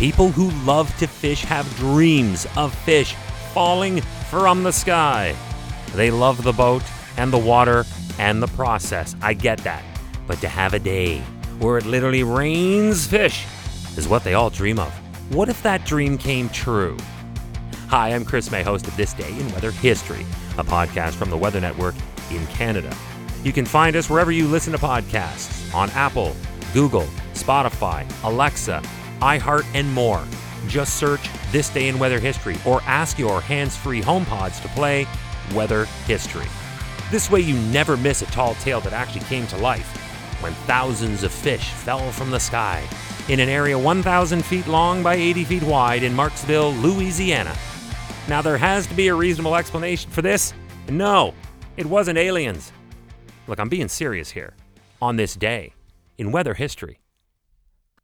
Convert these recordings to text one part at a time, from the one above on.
People who love to fish have dreams of fish falling from the sky. They love the boat and the water and the process. I get that. But to have a day where it literally rains fish is what they all dream of. What if that dream came true? Hi, I'm Chris May, host of This Day in Weather History, a podcast from the Weather Network in Canada. You can find us wherever you listen to podcasts on Apple, Google, Spotify, Alexa, iHeart, and more. Just search This Day in Weather History or ask your hands free HomePods to play Weather History. This way, you never miss a tall tale that actually came to life when thousands of fish fell from the sky in an area 1,000 feet long by 80 feet wide in Marksville, Louisiana. Now, there has to be a reasonable explanation for this. No, it wasn't aliens. Look, I'm being serious here. On this day in weather history.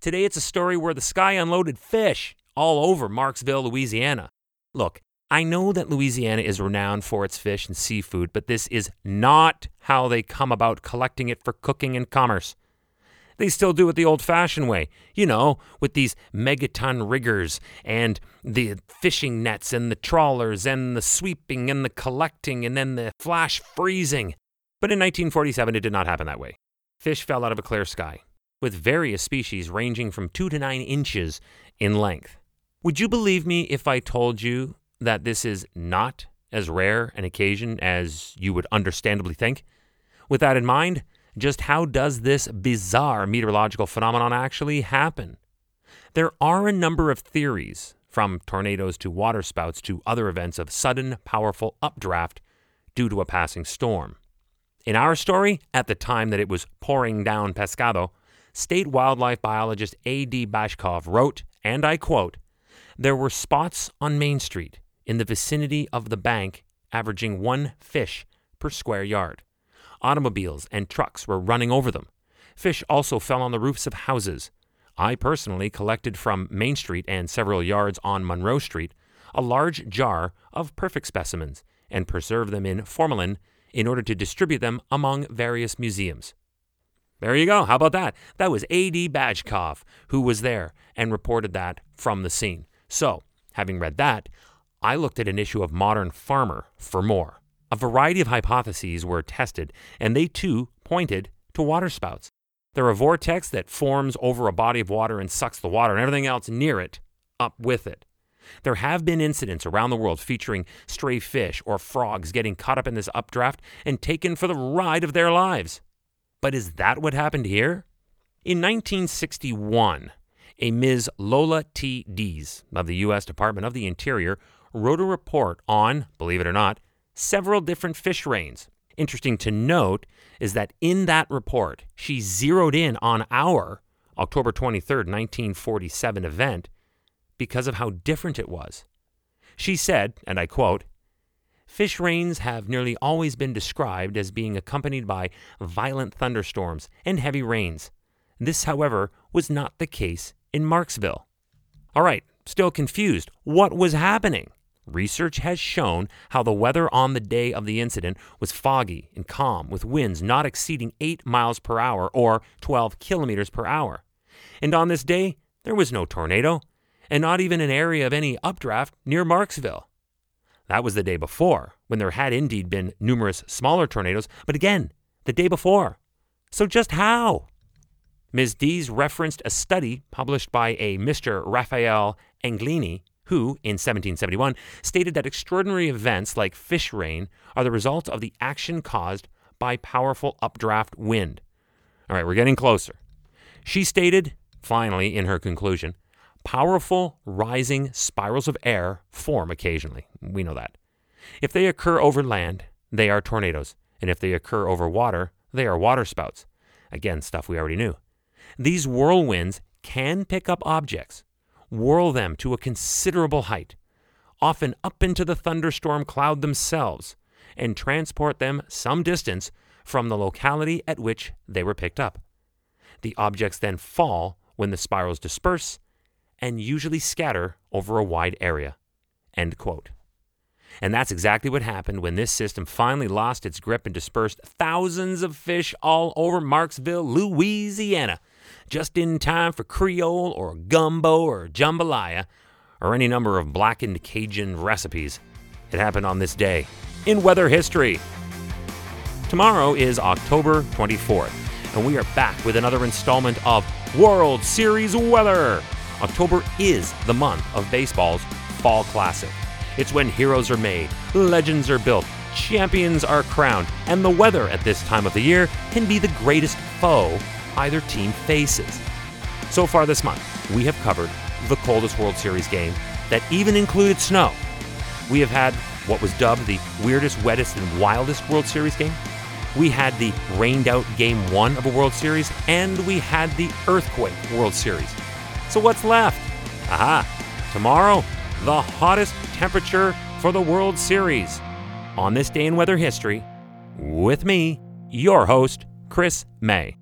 Today, it's a story where the sky unloaded fish all over Marksville, Louisiana. Look, I know that Louisiana is renowned for its fish and seafood, but this is not how they come about collecting it for cooking and commerce. They still do it the old fashioned way, you know, with these megaton riggers and the fishing nets and the trawlers and the sweeping and the collecting and then the flash freezing. But in 1947, it did not happen that way. Fish fell out of a clear sky, with various species ranging from 2 to 9 inches in length. Would you believe me if I told you that this is not as rare an occasion as you would understandably think? With that in mind, just how does this bizarre meteorological phenomenon actually happen? There are a number of theories, from tornadoes to waterspouts to other events of sudden, powerful updraft due to a passing storm. In our story, at the time that it was pouring down Pescado, state wildlife biologist A.D. Bajkov wrote, and I quote, There were spots on Main Street in the vicinity of the bank averaging one fish per square yard. Automobiles and trucks were running over them. Fish also fell on the roofs of houses. I personally collected from Main Street and several yards on Monroe Street a large jar of perfect specimens and preserved them in formalin in order to distribute them among various museums. There you go. How about that? That was A.D. Bajkov who was there and reported that from the scene. So, having read that, I looked at an issue of Modern Farmer for more. A variety of hypotheses were tested, and they too pointed to waterspouts. They're a vortex that forms over a body of water and sucks the water and everything else near it up with it. There have been incidents around the world featuring stray fish or frogs getting caught up in this updraft and taken for the ride of their lives. But is that what happened here? In 1961, a Ms. Lola T. Dees of the U.S. Department of the Interior wrote a report on, believe it or not, several different fish rains. Interesting to note is that in that report, she zeroed in on our October 23, 1947 event because of how different it was. She said, and I quote, Fish rains have nearly always been described as being accompanied by violent thunderstorms and heavy rains. This, however, was not the case in Marksville. All right, still confused. What was happening? Research has shown how the weather on the day of the incident was foggy and calm, with winds not exceeding 8 miles per hour or 12 kilometers per hour. And on this day, there was no tornado, and not even an area of any updraft near Marksville. That was the day before, when there had indeed been numerous smaller tornadoes, but again, the day before. So just how? Ms. Dees referenced a study published by a Mr. Raphael Anglini who, in 1771, stated that extraordinary events like fish rain are the result of the action caused by powerful updraft wind. All right, we're getting closer. She stated, finally, in her conclusion, powerful rising spirals of air form occasionally. We know that. If they occur over land, they are tornadoes, and if they occur over water, they are waterspouts. Again, stuff we already knew. These whirlwinds can pick up objects, whirl them to a considerable height, often up into the thunderstorm cloud themselves, and transport them some distance from the locality at which they were picked up. The objects then fall when the spirals disperse and usually scatter over a wide area. End quote. And that's exactly what happened when this system finally lost its grip and dispersed thousands of fish all over Marksville, Louisiana. just in time for Creole or gumbo or jambalaya or any number of blackened Cajun recipes. It happened on this day in weather history. Tomorrow is October 24th, and we are back with another installment of World Series Weather. October is the month of baseball's Fall Classic. It's when heroes are made, legends are built, champions are crowned, and the weather at this time of the year can be the greatest foe either team faces. So far this month, we have covered the coldest World Series game that even included snow. We have had what was dubbed the weirdest, wettest, and wildest World Series game. We had the rained out game one of a World Series, and we had the earthquake World Series. So what's left? Aha! Tomorrow, the hottest temperature for the World Series. On this day in weather history, with me, your host, Chris May.